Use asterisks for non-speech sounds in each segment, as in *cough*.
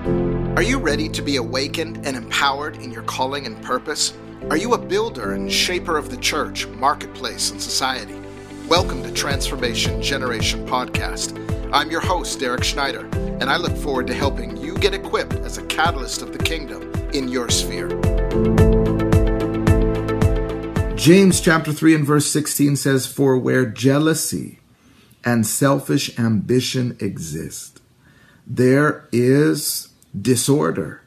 Are you ready to be awakened and empowered in your calling and purpose? Are you a builder and shaper of the church, marketplace, and society? Welcome to Transformation Generation Podcast. I'm your host, Derek Schneider, and I look forward to helping you get equipped as a catalyst of the kingdom in your sphere. James chapter 3 and verse 16 says, For where jealousy and selfish ambition exist, there is disorder,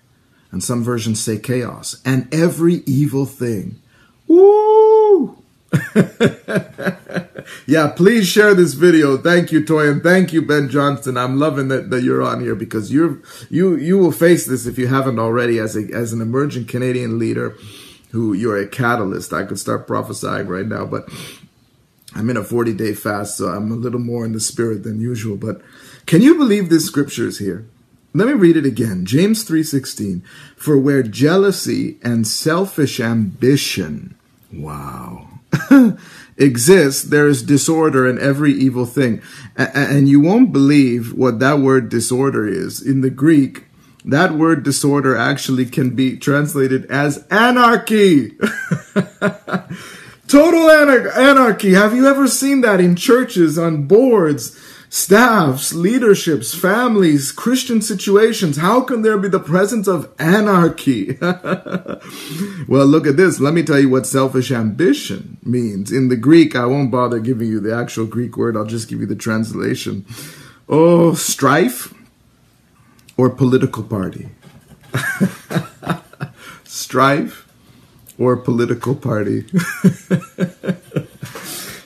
and some versions say chaos, and every evil thing. Woo! *laughs* yeah, please share this video. Thank you, Toy, and thank you, Ben Johnston. I'm loving that, that you're on here because you're you you will face this if you haven't already as a as an emerging Canadian leader who you're a catalyst. I could start prophesying right now, but I'm in a 40 day fast, so I'm a little more in the spirit than usual. But can you believe this scripture is here? Let me read it again. James 3:16. For where jealousy and selfish ambition, wow, *laughs* exists, there is disorder in every evil thing. And you won't believe what that word disorder is. In the Greek, that word disorder actually can be translated as anarchy. *laughs* Total anarchy. Have you ever seen that in churches, on boards, staffs, leaderships, families, Christian situations? How can there be the presence of anarchy? *laughs* well, look at this. Let me tell you what selfish ambition means. In the Greek, I won't bother giving you the actual Greek word, I'll just give you the translation. Oh, strife or political party? *laughs* Strife or political party? *laughs*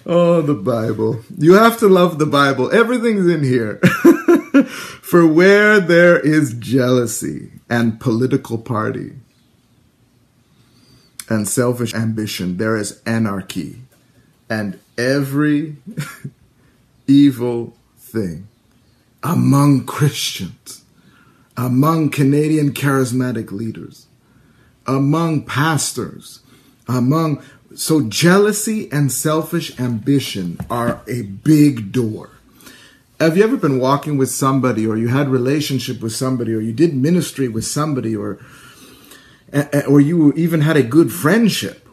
oh, the Bible. You have to love the Bible. Everything's in here. *laughs* For where there is jealousy and political party and selfish ambition, there is anarchy and every *laughs* evil thing among Christians among Canadian charismatic leaders, among pastors, among so jealousy and selfish ambition are a big door. Have you ever been walking with somebody or you had relationship with somebody or you did ministry with somebody or or you even had a good friendship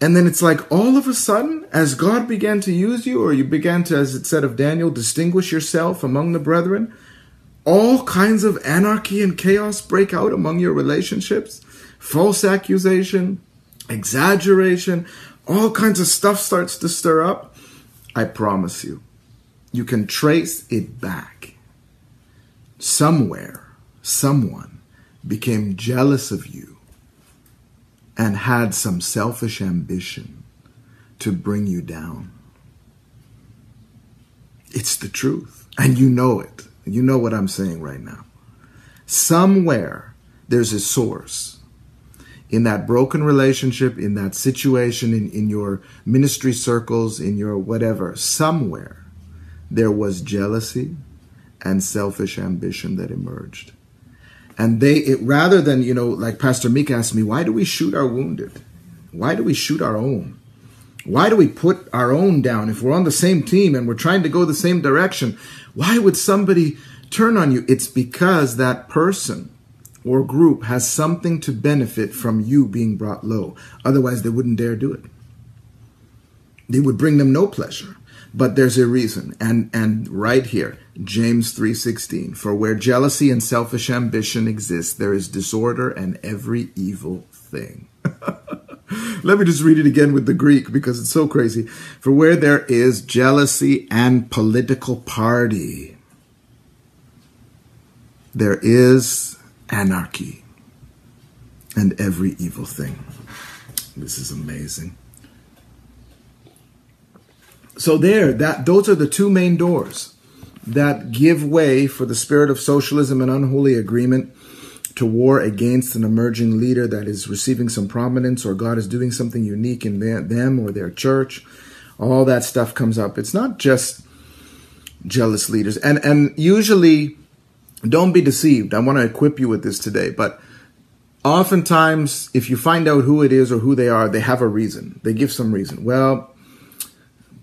and then it's like all of a sudden as God began to use you or you began to as it said of Daniel distinguish yourself among the brethren all kinds of anarchy and chaos break out among your relationships, false accusation, exaggeration, all kinds of stuff starts to stir up, I promise you, you can trace it back. Somewhere, someone became jealous of you and had some selfish ambition to bring you down. It's the truth, and you know it. You know what I'm saying right now. Somewhere there's a source in that broken relationship, in that situation, in, in your ministry circles, in your whatever, somewhere there was jealousy and selfish ambition that emerged. And they, it, rather than, you know, like Pastor Meek asked me, why do we shoot our wounded? Why do we shoot our own? Why do we put our own down if we're on the same team and we're trying to go the same direction? Why would somebody turn on you? It's because that person or group has something to benefit from you being brought low. Otherwise, they wouldn't dare do it. They would bring them no pleasure. But there's a reason. And and right here, James 3:16, for where jealousy and selfish ambition exist, there is disorder and every evil thing. *laughs* Let me just read it again with the Greek because it's so crazy. For where there is jealousy and political party, there is anarchy and every evil thing. This is amazing. So there, that those are the two main doors that give way for the spirit of socialism and unholy agreement to war against an emerging leader that is receiving some prominence or God is doing something unique in them or their church. All that stuff comes up. It's not just jealous leaders. And and usually don't be deceived. I want to equip you with this today, but oftentimes if you find out who it is or who they are, they have a reason. They give some reason. Well,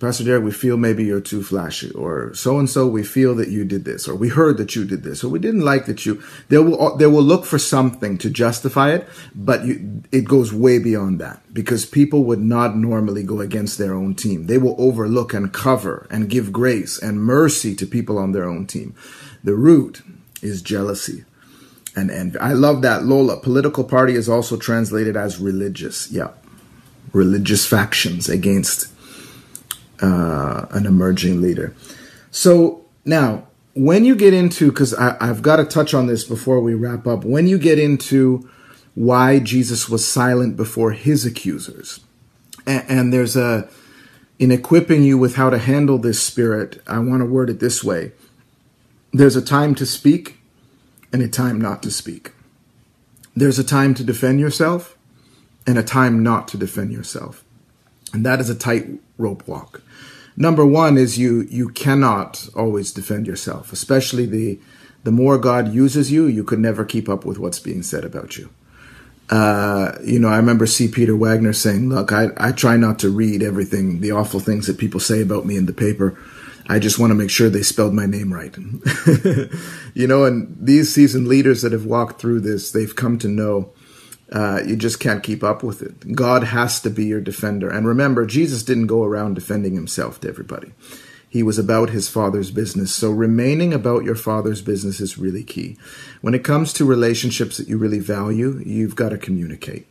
Pastor Derek, we feel maybe you're too flashy, or so and so, we feel that you did this, or we heard that you did this, or we didn't like that you. They will they will look for something to justify it, but you, it goes way beyond that because people would not normally go against their own team. They will overlook and cover and give grace and mercy to people on their own team. The root is jealousy and envy. I love that Lola. Political party is also translated as religious. Yeah, religious factions against uh, an emerging leader. So now, when you get into, because I've got to touch on this before we wrap up, when you get into why Jesus was silent before his accusers, and, and there's a, in equipping you with how to handle this spirit, I want to word it this way there's a time to speak and a time not to speak. There's a time to defend yourself and a time not to defend yourself. And that is a tightrope walk number one is you you cannot always defend yourself especially the the more god uses you you could never keep up with what's being said about you uh, you know i remember c peter wagner saying look I, I try not to read everything the awful things that people say about me in the paper i just want to make sure they spelled my name right *laughs* you know and these seasoned leaders that have walked through this they've come to know uh, you just can't keep up with it. God has to be your defender. And remember, Jesus didn't go around defending himself to everybody. He was about his father's business. So remaining about your father's business is really key. When it comes to relationships that you really value, you've got to communicate.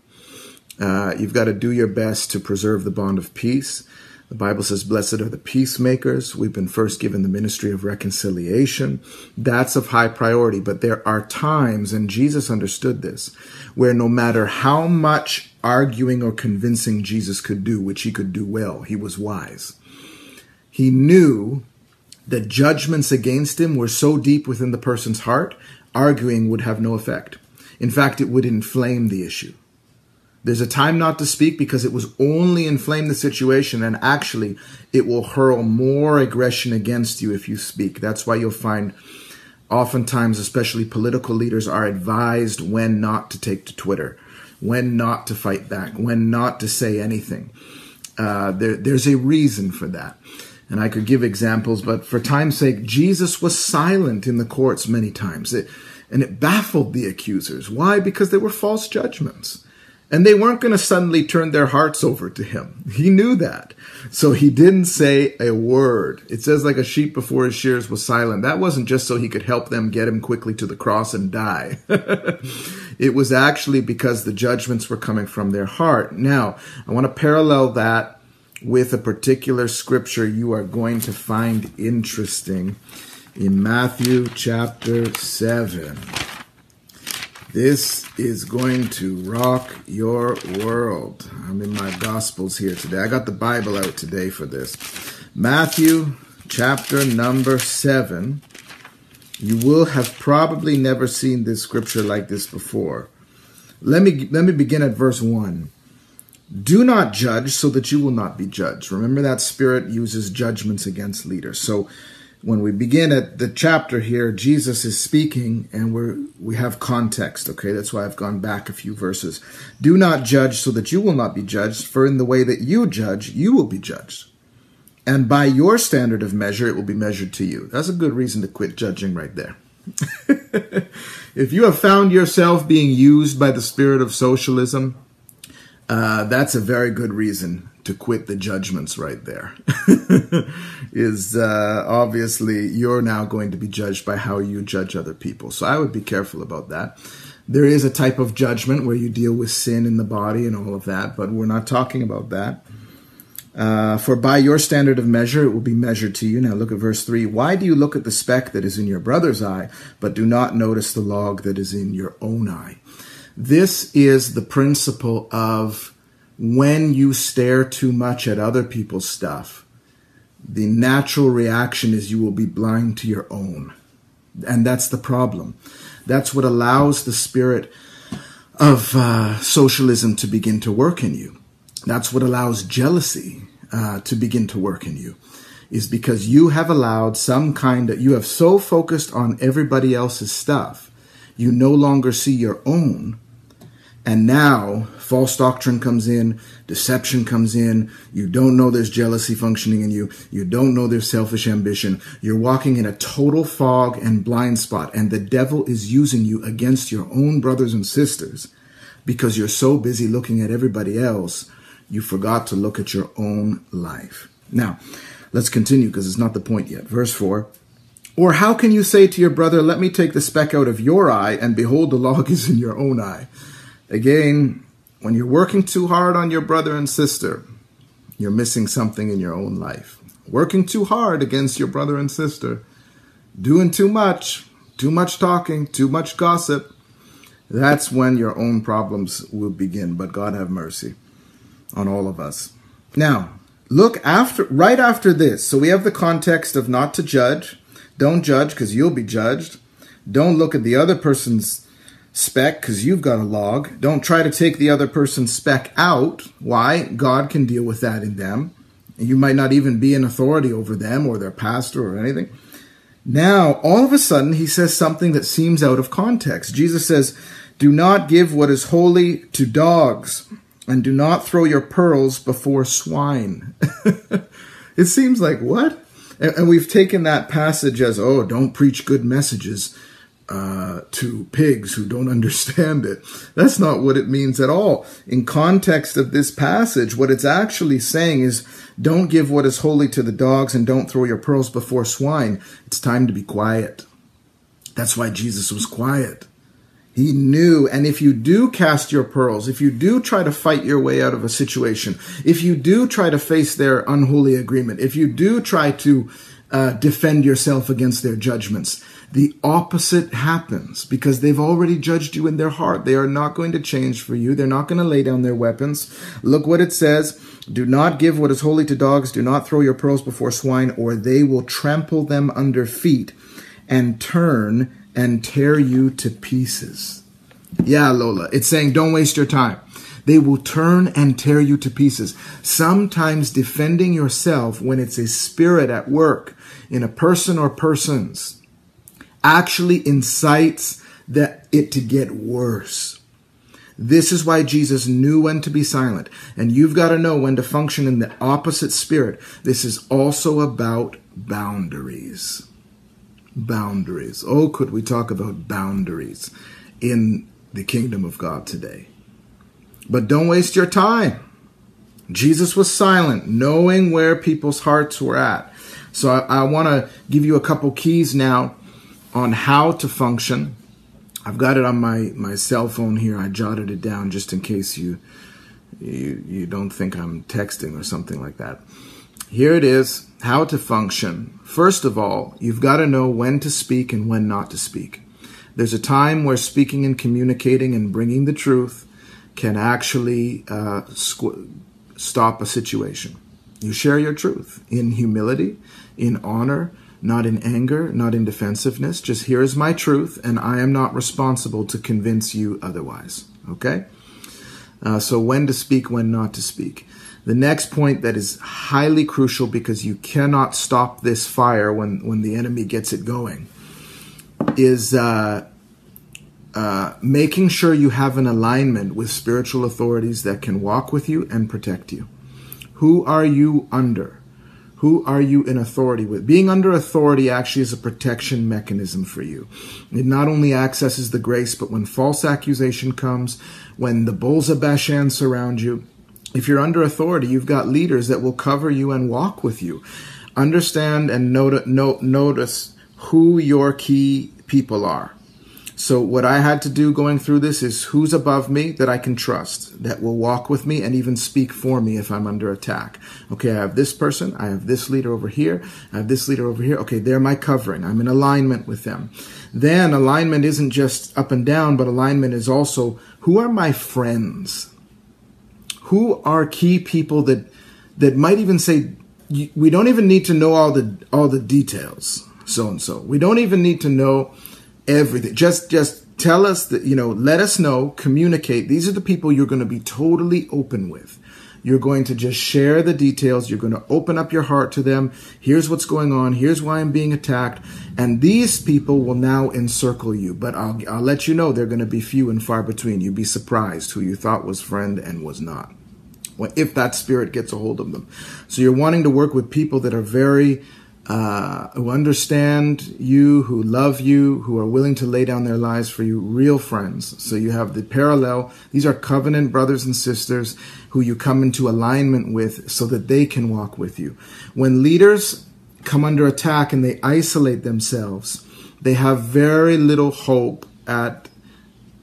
Uh, you've got to do your best to preserve the bond of peace. The Bible says, Blessed are the peacemakers. We've been first given the ministry of reconciliation. That's of high priority. But there are times, and Jesus understood this, where no matter how much arguing or convincing Jesus could do, which he could do well, he was wise. He knew that judgments against him were so deep within the person's heart, arguing would have no effect. In fact, it would inflame the issue. There's a time not to speak because it was only inflame the situation and actually it will hurl more aggression against you if you speak. That's why you'll find oftentimes, especially political leaders, are advised when not to take to Twitter, when not to fight back, when not to say anything. Uh, there, there's a reason for that. And I could give examples, but for time's sake, Jesus was silent in the courts many times. It, and it baffled the accusers. Why? Because they were false judgments. And they weren't going to suddenly turn their hearts over to him. He knew that. So he didn't say a word. It says, like a sheep before his shears was silent. That wasn't just so he could help them get him quickly to the cross and die. *laughs* it was actually because the judgments were coming from their heart. Now, I want to parallel that with a particular scripture you are going to find interesting in Matthew chapter 7. This is going to rock your world. I'm in my Gospels here today. I got the Bible out today for this. Matthew chapter number 7. You will have probably never seen this scripture like this before. Let me let me begin at verse 1. Do not judge so that you will not be judged. Remember that spirit uses judgments against leaders. So when we begin at the chapter here, Jesus is speaking and we're, we have context. Okay. That's why I've gone back a few verses. Do not judge so that you will not be judged, for in the way that you judge, you will be judged. And by your standard of measure, it will be measured to you. That's a good reason to quit judging right there. *laughs* if you have found yourself being used by the spirit of socialism, uh, that's a very good reason to quit the judgments right there. *laughs* is uh, obviously you're now going to be judged by how you judge other people. So I would be careful about that. There is a type of judgment where you deal with sin in the body and all of that, but we're not talking about that. Uh, for by your standard of measure, it will be measured to you. Now look at verse 3. Why do you look at the speck that is in your brother's eye, but do not notice the log that is in your own eye? This is the principle of when you stare too much at other people's stuff, the natural reaction is you will be blind to your own. And that's the problem. That's what allows the spirit of uh, socialism to begin to work in you. That's what allows jealousy uh, to begin to work in you, is because you have allowed some kind of, you have so focused on everybody else's stuff, you no longer see your own And now false doctrine comes in, deception comes in. You don't know there's jealousy functioning in you. You don't know there's selfish ambition. You're walking in a total fog and blind spot. And the devil is using you against your own brothers and sisters because you're so busy looking at everybody else, you forgot to look at your own life. Now, let's continue because it's not the point yet. Verse 4 Or how can you say to your brother, Let me take the speck out of your eye, and behold, the log is in your own eye? Again, when you're working too hard on your brother and sister, you're missing something in your own life. Working too hard against your brother and sister, doing too much, too much talking, too much gossip, that's when your own problems will begin. But God have mercy on all of us. Now, look after right after this. So we have the context of not to judge. Don't judge because you'll be judged. Don't look at the other person's speck because you've got a log. Don't try to take the other person's spec out. Why? God can deal with that in them. And You might not even be an authority over them or their pastor or anything. Now, all of a sudden, he says something that seems out of context. Jesus says, Do not give what is holy to dogs, and do not throw your pearls before swine. *laughs* it seems like what? And, we've taken that passage as, oh, don't preach good messages uh, to pigs who don't *laughs* understand it. That's not what it means at all. In context of this passage, what it's actually saying is don't give what is holy to the dogs and don't throw your pearls before swine. It's time to be quiet. That's why Jesus was quiet. He knew, and if you do cast your pearls, if you do try to fight your way out of a situation, if you do try to face their unholy agreement, if you do try to uh, defend yourself against their judgments, the opposite happens because they've already judged you in their heart. They are not going to change for you. They're not going to lay down their weapons. Look what it says. Do not give what is holy to dogs. Do not throw your pearls before swine, or they will trample them under feet and turn and tear you to pieces. Yeah, Lola. It's saying don't waste your time. They will turn and tear you to pieces. Sometimes defending yourself when it's a spirit at work in a person or persons actually incites that it to get worse. This is why Jesus knew when to be silent. And you've got to know when to function in the opposite spirit. This is also about boundaries. Boundaries. Oh, could we talk about boundaries in the kingdom of God today? But don't waste your time. Jesus was silent, knowing where people's hearts were at. So I, I want to give you a couple keys now on how to function. I've got it on my, my cell phone here. I jotted it down just in case you, you you don't think I'm texting or something like that. Here it is, how to function. First of all, you've got to know when to speak and when not to speak. There's a time where speaking and communicating and bringing the truth can actually uh, stop a situation. You share your truth in humility, in honor, not in anger, not in defensiveness. Just here is my truth, and I am not responsible to convince you otherwise. Okay? Uh, so, when to speak, when not to speak. The next point that is highly crucial because you cannot stop this fire when, when the enemy gets it going is uh, uh, making sure you have an alignment with spiritual authorities that can walk with you and protect you. Who are you under? Who are you in authority with? Being under authority actually is a protection mechanism for you. It not only accesses the grace, but when false accusation comes, when the bulls of Bashan surround you, if you're under authority, you've got leaders that will cover you and walk with you. Understand and note, notice who your key people are. So what I had to do going through this is who's above me that I can trust, that will walk with me and even speak for me if I'm under attack. Okay, I have this person, I have this leader over here, I have this leader over here. Okay, they're my covering. I'm in alignment with them. Then alignment isn't just up and down, but alignment is also who are my friends? Who are key people that that might even say we don't even need to know all the all the details so and so. We don't even need to know everything. Just just tell us that you know. Let us know. Communicate. These are the people you're going to be totally open with. You're going to just share the details. You're going to open up your heart to them. Here's what's going on. Here's why I'm being attacked. And these people will now encircle you. But I'll, I'll let you know they're going to be few and far between. You'd be surprised who you thought was friend and was not. Well, if that spirit gets a hold of them. So you're wanting to work with people that are very uh, who understand you, who love you, who are willing to lay down their lives for you, real friends. So you have the parallel. These are covenant brothers and sisters who you come into alignment with so that they can walk with you. When leaders come under attack and they isolate themselves, they have very little hope at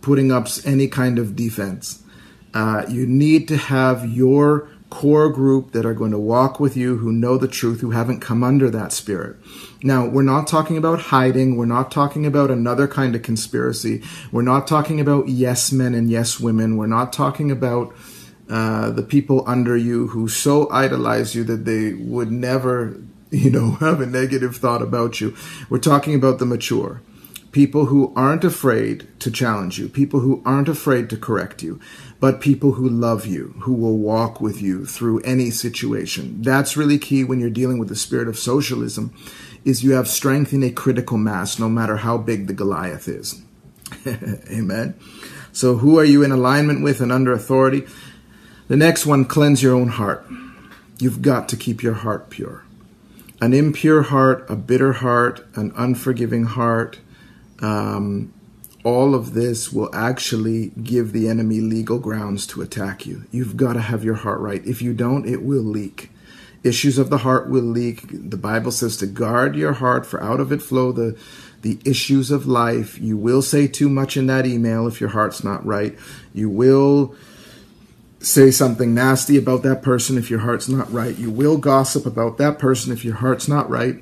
putting up any kind of defense. Uh, you need to have your core group that are going to walk with you, who know the truth, who haven't come under that spirit. Now, we're not talking about hiding. We're not talking about another kind of conspiracy. We're not talking about yes men and yes women. We're not talking about uh, the people under you who so idolize you that they would never, *laughs* you know, have a negative thought about you. We're talking about the mature people who aren't afraid to challenge you, people who aren't afraid to correct you, but people who love you, who will walk with you through any situation. That's really key when you're dealing with the spirit of socialism is you have strength in a critical mass no matter how big the Goliath is. *laughs* Amen. So who are you in alignment with and under authority? The next one, cleanse your own heart. You've got to keep your heart pure. An impure heart, a bitter heart, an unforgiving heart, um, all of this will actually give the enemy legal grounds to attack you. You've got to have your heart right. If you don't, it will leak. Issues of the heart will leak. The Bible says to guard your heart, for out of it flow the the issues of life. You will say too much in that email if your heart's not right. You will say something nasty about that person if your heart's not right. You will gossip about that person if your heart's not right.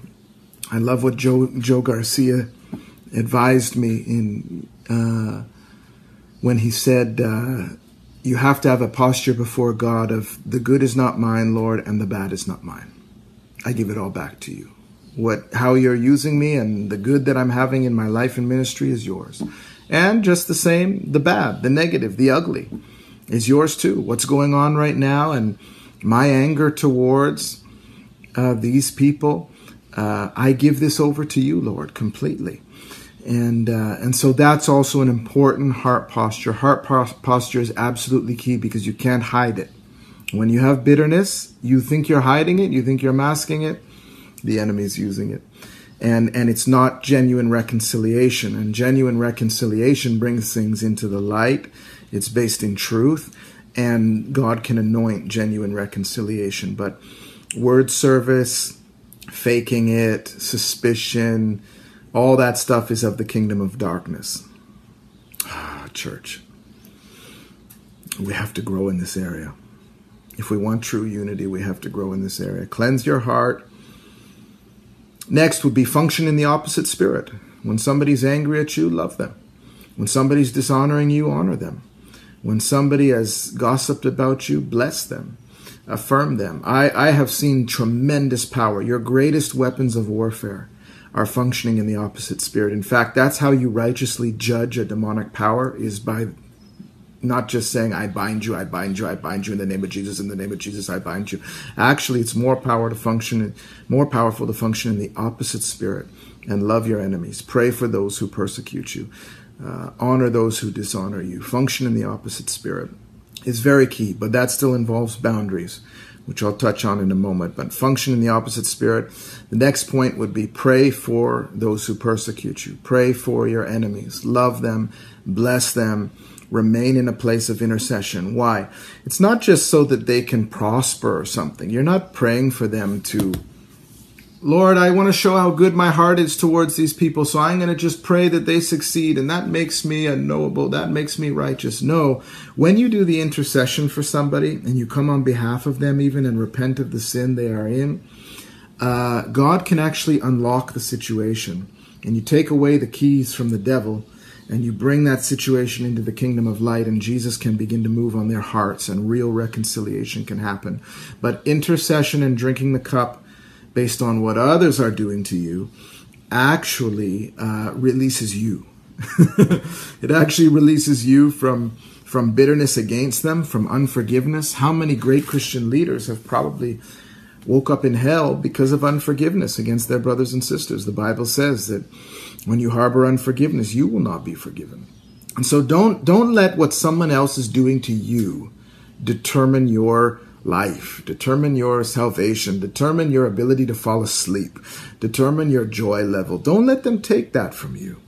I love what Joe Joe Garcia advised me in uh, when he said, uh, "You have to have a posture before God of the good is not mine, Lord, and the bad is not mine. I give it all back to you. What, how you're using me, and the good that I'm having in my life and ministry is yours, and just the same, the bad, the negative, the ugly, is yours too. What's going on right now, and my anger towards uh, these people." Uh, I give this over to you, Lord, completely and uh, and so that's also an important heart posture. Heart posture is absolutely key because you can't hide it. When you have bitterness, you think you're hiding it, you think you're masking it. The enemy's using it, and and it's not genuine reconciliation. And genuine reconciliation brings things into the light. It's based in truth, and God can anoint genuine reconciliation. But word service, faking it, suspicion all that stuff is of the kingdom of darkness. Ah, church. We have to grow in this area. If we want true unity, we have to grow in this area. Cleanse your heart. Next would be function in the opposite spirit. When somebody's angry at you, love them. When somebody's dishonoring you, honor them. When somebody has gossiped about you, bless them. Affirm them. I, I have seen tremendous power. Your greatest weapons of warfare are functioning in the opposite spirit. In fact, that's how you righteously judge a demonic power is by not just saying I bind you, I bind you, I bind you in the name of Jesus, in the name of Jesus, I bind you. Actually, it's more power to function, more powerful to function in the opposite spirit and love your enemies. Pray for those who persecute you. Uh, honor those who dishonor you. Function in the opposite spirit is very key, but that still involves boundaries which I'll touch on in a moment, but function in the opposite spirit. The next point would be pray for those who persecute you. Pray for your enemies. Love them, bless them, remain in a place of intercession. Why? It's not just so that they can prosper or something. You're not praying for them to Lord, I want to show how good my heart is towards these people, so I'm going to just pray that they succeed, and that makes me a knowable, that makes me righteous. No, when you do the intercession for somebody and you come on behalf of them, even and repent of the sin they are in, uh, God can actually unlock the situation, and you take away the keys from the devil, and you bring that situation into the kingdom of light, and Jesus can begin to move on their hearts, and real reconciliation can happen. But intercession and drinking the cup based on what others are doing to you actually uh, releases you. *laughs* it actually releases you from from bitterness against them, from unforgiveness. How many great Christian leaders have probably woke up in hell because of unforgiveness against their brothers and sisters? The Bible says that when you harbor unforgiveness, you will not be forgiven. And so don't don't let what someone else is doing to you determine your life, determine your salvation, determine your ability to fall asleep, determine your joy level. Don't let them take that from you.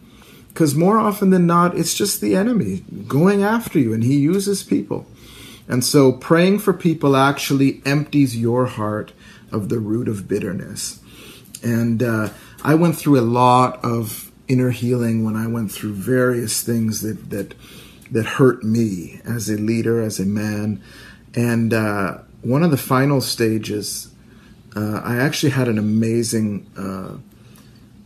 Because more often than not, it's just the enemy going after you, and he uses people. And so praying for people actually empties your heart of the root of bitterness. And uh, I went through a lot of inner healing when I went through various things that that that hurt me as a leader, as a man. And uh, one of the final stages, uh, I actually had an amazing uh,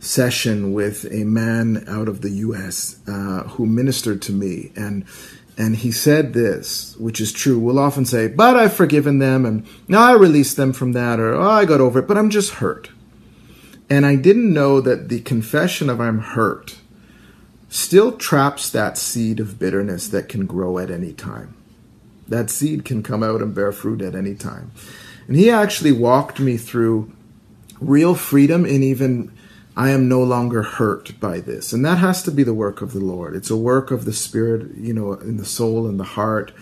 session with a man out of the U.S. Uh, who ministered to me, and and he said this, which is true. We'll often say, "But I've forgiven them, and now I released them from that," or "Oh, I got over it," but I'm just hurt. And I didn't know that the confession of "I'm hurt" still traps that seed of bitterness that can grow at any time. That seed can come out and bear fruit at any time. And he actually walked me through real freedom and even I am no longer hurt by this. And that has to be the work of the Lord. It's a work of the Spirit, you know, in the soul and the heart.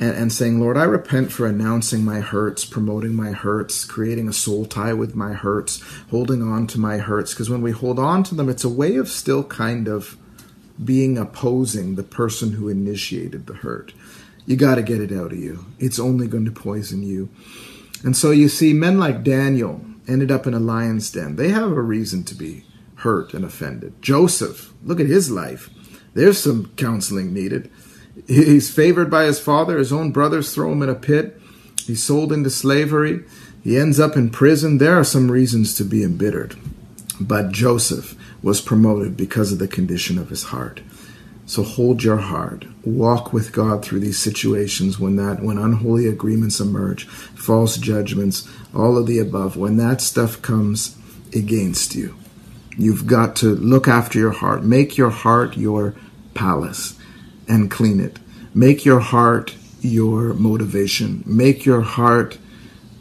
And, and, saying, Lord, I repent for announcing my hurts, promoting my hurts, creating a soul tie with my hurts, holding on to my hurts. Because when we hold on to them, it's a way of still kind of being opposing the person who initiated the hurt. You got to get it out of you. It's only going to poison you. And so you see, men like Daniel, ended up in a lion's den. They have a reason to be hurt and offended. Joseph, look at his life. There's some counseling needed. He's favored by his father. His own brothers throw him in a pit. He's sold into slavery. He ends up in prison. There are some reasons to be embittered. But Joseph was promoted because of the condition of his heart. So hold your heart. Walk with God through these situations when that when unholy agreements emerge, false judgments, all of the above, when that stuff comes against you. You've got to look after your heart. Make your heart your palace and clean it. Make your heart your motivation. Make your heart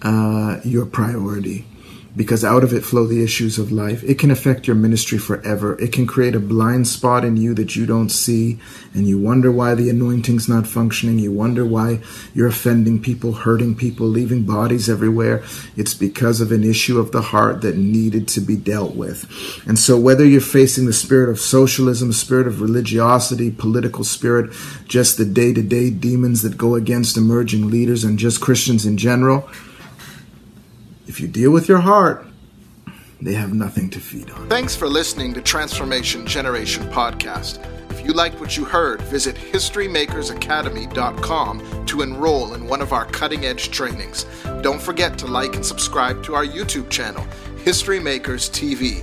uh, your priority because out of it flow the issues of life. It can affect your ministry forever. It can create a blind spot in you that you don't see, and you wonder why the anointing's not functioning. You wonder why you're offending people, hurting people, leaving bodies everywhere. It's because of an issue of the heart that needed to be dealt with. And so, whether you're facing the spirit of socialism, spirit of religiosity, political spirit, just the day to day demons that go against emerging leaders and just Christians in general, if you deal with your heart, they have nothing to feed on. Thanks for listening to Transformation Generation Podcast. If you liked what you heard, visit HistoryMakersAcademy.com to enroll in one of our cutting edge trainings. Don't forget to like and subscribe to our YouTube channel, History Makers TV.